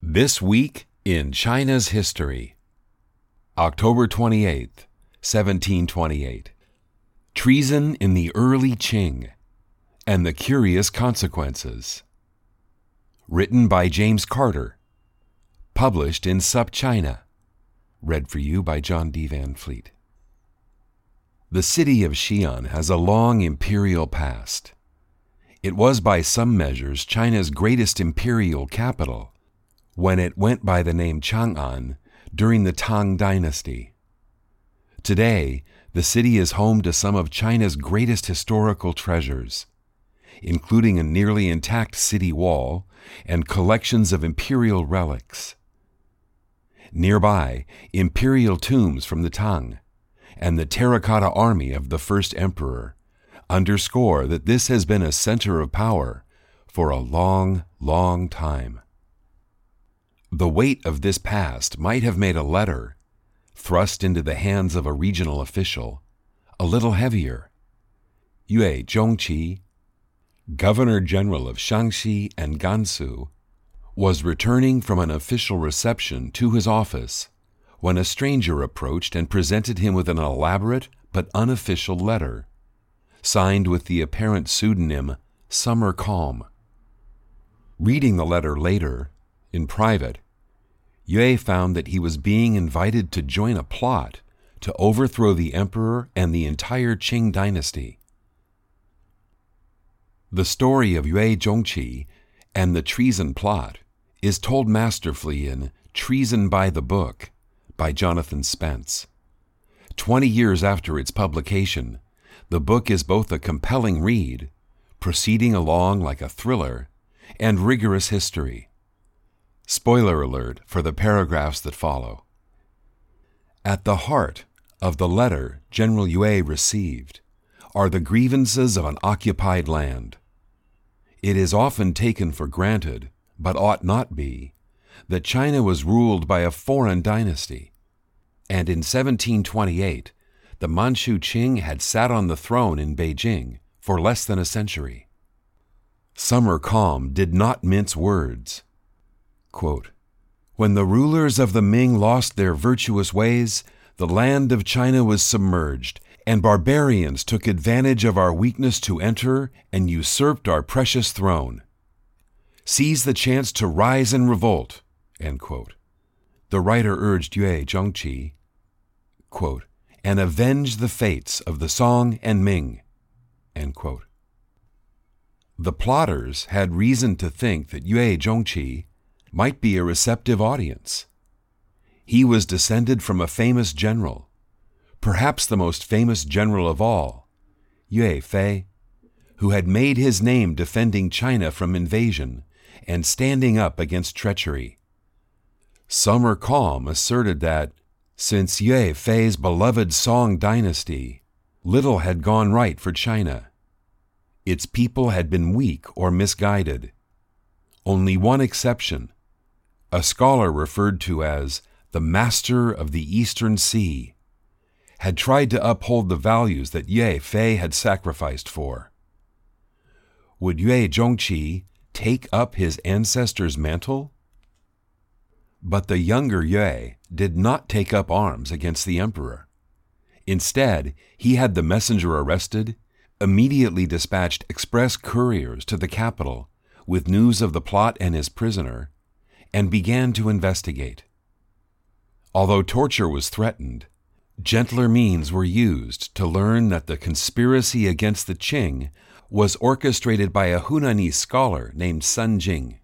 This week in China's history. October 28th, 1728. Treason in the early Qing and the curious consequences. Written by James Carter. Published in SupChina Read for you by John D. Van Fleet. The city of Xi'an has a long imperial past. It was by some measures China's greatest imperial capital when it went by the name Chang'an during the Tang Dynasty. Today, the city is home to some of China's greatest historical treasures, including a nearly intact city wall and collections of imperial relics. Nearby, imperial tombs from the Tang and the terracotta army of the first emperor underscore that this has been a center of power for a long, long time. The weight of this past might have made a letter, thrust into the hands of a regional official, a little heavier. Yue Zhongqi, Governor General of Shaanxi and Gansu, was returning from an official reception to his office when a stranger approached and presented him with an elaborate but unofficial letter, signed with the apparent pseudonym Summer Calm. Reading the letter later, in private, Yue found that he was being invited to join a plot to overthrow the emperor and the entire Qing dynasty. The story of Yue Zhongqi and the treason plot is told masterfully in Treason by the Book by Jonathan Spence. Twenty years after its publication, the book is both a compelling read, proceeding along like a thriller, and rigorous history. Spoiler alert for the paragraphs that follow. At the heart of the letter General Yue received are the grievances of an occupied land. It is often taken for granted, but ought not be, that China was ruled by a foreign dynasty, and in 1728 the Manchu Qing had sat on the throne in Beijing for less than a century. Summer Calm did not mince words. When the rulers of the Ming lost their virtuous ways, the land of China was submerged, and barbarians took advantage of our weakness to enter and usurped our precious throne. Seize the chance to rise and revolt. The writer urged Yue Zhongqi, quote, and avenge the fates of the Song and Ming. The plotters had reason to think that Yue Zhongqi might be a receptive audience. He was descended from a famous general, perhaps the most famous general of all, Yue Fei, who had made his name defending China from invasion and standing up against treachery. Summer Calm asserted that, since Yue Fei's beloved Song dynasty, little had gone right for China. Its people had been weak or misguided. Only one exception a scholar referred to as the Master of the Eastern Sea, had tried to uphold the values that Yue Fei had sacrificed for. Would Yue Zhongqi take up his ancestor's mantle? But the younger Yue did not take up arms against the emperor. Instead, he had the messenger arrested, immediately dispatched express couriers to the capital with news of the plot and his prisoner, and began to investigate. Although torture was threatened, gentler means were used to learn that the conspiracy against the Qing was orchestrated by a Hunanese scholar named Zeng Jing.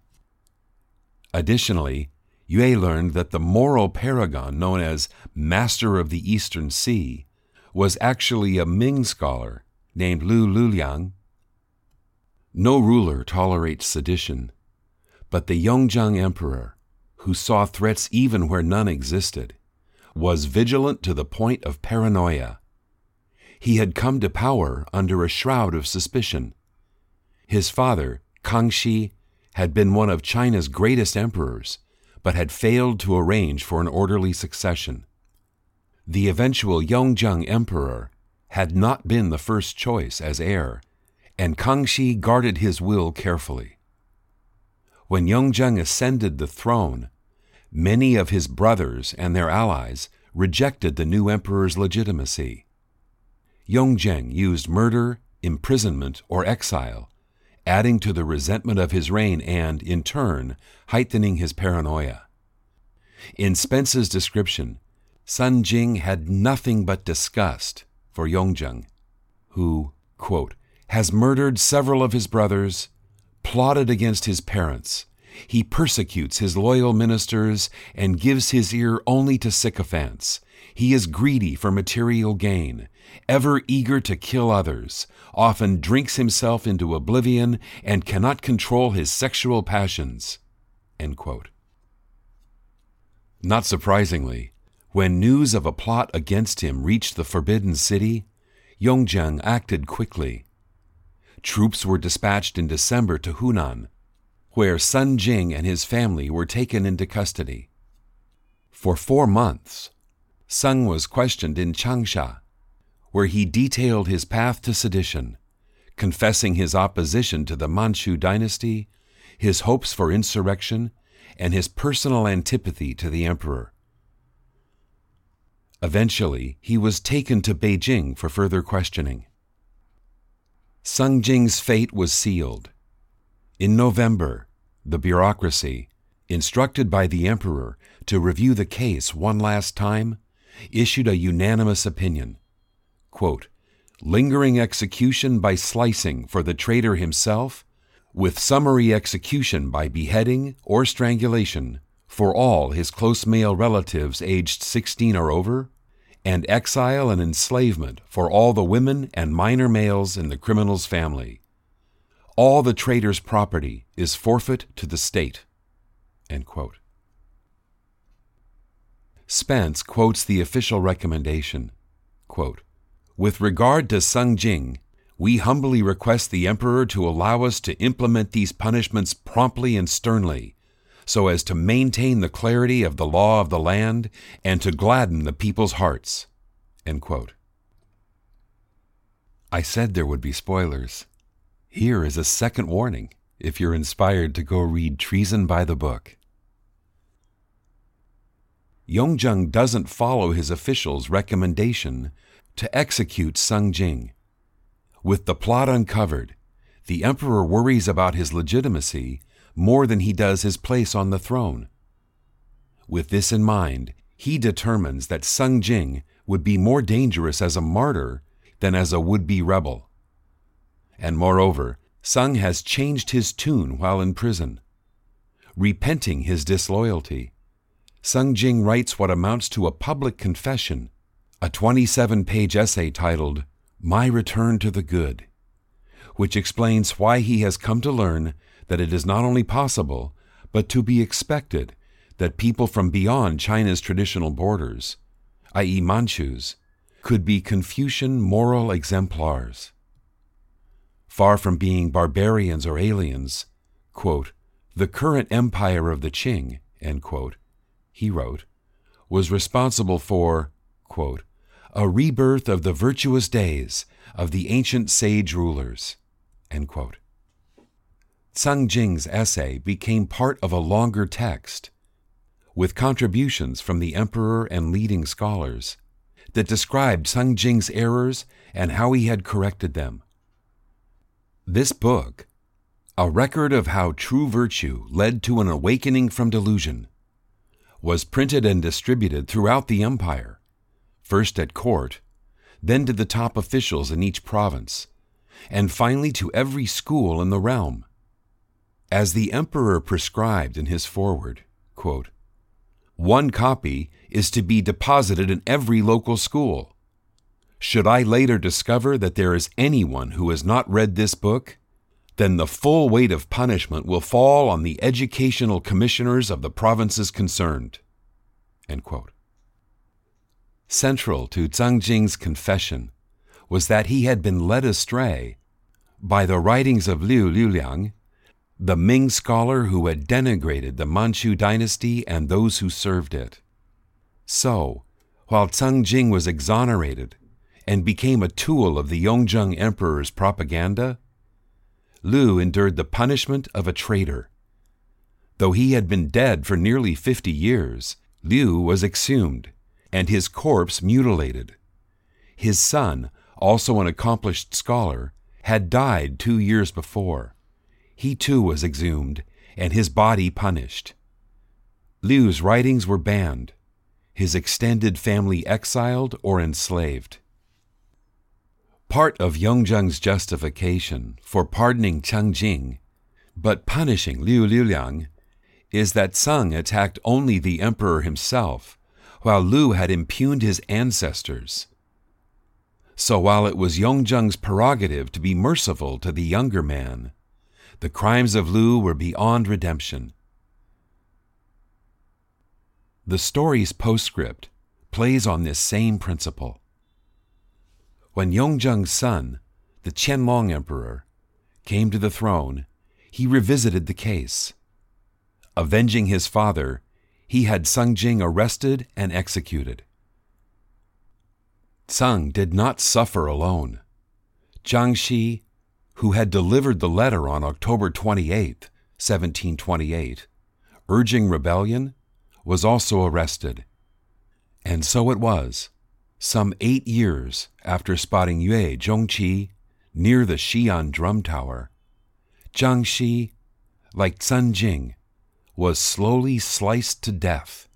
Additionally, Yue learned that the moral paragon known as Master of the Eastern Sea was actually a Ming scholar named Lü Liuliang. No ruler tolerates sedition, But the Yongzheng emperor, who saw threats even where none existed, was vigilant to the point of paranoia. He had come to power under a shroud of suspicion. His father, Kangxi, had been one of China's greatest emperors, but had failed to arrange for an orderly succession. The eventual Yongzheng emperor had not been the first choice as heir, and Kangxi guarded his will carefully. When Yongzheng ascended the throne, many of his brothers and their allies rejected the new emperor's legitimacy. Yongzheng used murder, imprisonment, or exile, adding to the resentment of his reign and, in turn, heightening his paranoia. In Spence's description, Zeng Jing had nothing but disgust for Yongzheng, who, quote, has murdered several of his brothers, plotted against his parents. He persecutes his loyal ministers and gives his ear only to sycophants. He is greedy for material gain, ever eager to kill others, often drinks himself into oblivion, and cannot control his sexual passions. Not surprisingly, when news of a plot against him reached the Forbidden City, Yongzheng acted quickly. Troops were dispatched in December to Hunan, where Zeng Jing and his family were taken into custody. For four months, Zeng was questioned in Changsha, where he detailed his path to sedition, confessing his opposition to the Manchu dynasty, his hopes for insurrection, and his personal antipathy to the emperor. Eventually, he was taken to Beijing for further questioning. Zeng Jing's fate was sealed. In November, the bureaucracy, instructed by the emperor to review the case one last time, issued a unanimous opinion. Quote, lingering execution by slicing for the traitor himself, with summary execution by beheading or strangulation for all his close male relatives aged 16 or over, and exile and enslavement for all the women and minor males in the criminal's family. All the traitor's property is forfeit to the state. Spence quotes the official recommendation quote, With regard to Zeng Jing, we humbly request the Emperor to allow us to implement these punishments promptly and sternly, so as to maintain the clarity of the law of the land and to gladden the people's hearts. I said there would be spoilers. Here is a second warning if you're inspired to go read Treason by the Book. Yongzheng doesn't follow his officials' recommendation to execute Zeng Jing. With the plot uncovered, the emperor worries about his legitimacy more than he does his place on the throne. With this in mind, he determines that Zeng Jing would be more dangerous as a martyr than as a would be rebel. And moreover, Zeng has changed his tune while in prison. Repenting his disloyalty, Zeng Jing writes what amounts to a public confession, a 27 page essay titled My Return to the Good, which explains why he has come to learn that it is not only possible, but to be expected, that people from beyond China's traditional borders, i.e., Manchus, could be Confucian moral exemplars. Far from being barbarians or aliens, quote, the current empire of the Qing, quote, he wrote, was responsible for, quote, a rebirth of the virtuous days of the ancient sage rulers. Zeng Jing's essay became part of a longer text, with contributions from the emperor and leading scholars, that described Zeng Jing's errors and how he had corrected them. This book, a record of how true virtue led to an awakening from delusion, was printed and distributed throughout the empire, first at court, then to the top officials in each province, and finally to every school in the realm. As the emperor prescribed in his foreword, quote, one copy is to be deposited in every local school. Should I later discover that there is anyone who has not read this book, then the full weight of punishment will fall on the educational commissioners of the provinces concerned. Central to Zeng Jing's confession was that he had been led astray by the writings of Lü Liuliang, the Ming scholar who had denigrated the Manchu dynasty and those who served it. So, while Zeng Jing was exonerated and became a tool of the Yongzheng emperor's propaganda, Liu endured the punishment of a traitor. Though he had been dead for nearly fifty years, Liu was exhumed and his corpse mutilated. His son, also an accomplished scholar, had died two years before. He too was exhumed and his body punished. Liu's writings were banned, his extended family exiled or enslaved. Part of Yongzheng's justification for pardoning Zeng Jing, but punishing Lü Liuliang, is that Zeng attacked only the emperor himself, while Liu had impugned his ancestors. So while it was Yongzheng's prerogative to be merciful to the younger man, the crimes of Liu were beyond redemption. The story's postscript plays on this same principle. When Yongzheng's son, the Qianlong Emperor, came to the throne, he revisited the case. Avenging his father, he had Zeng Jing arrested and executed. Zeng did not suffer alone. Zhang Xi, who had delivered the letter on October 28, 1728, urging rebellion, was also arrested. And so it was some eight years after spotting Yue Zhongqi near the Xi'an drum tower, Zhang Xi, like Zeng Jing, was slowly sliced to death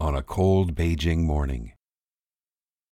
on a cold Beijing morning.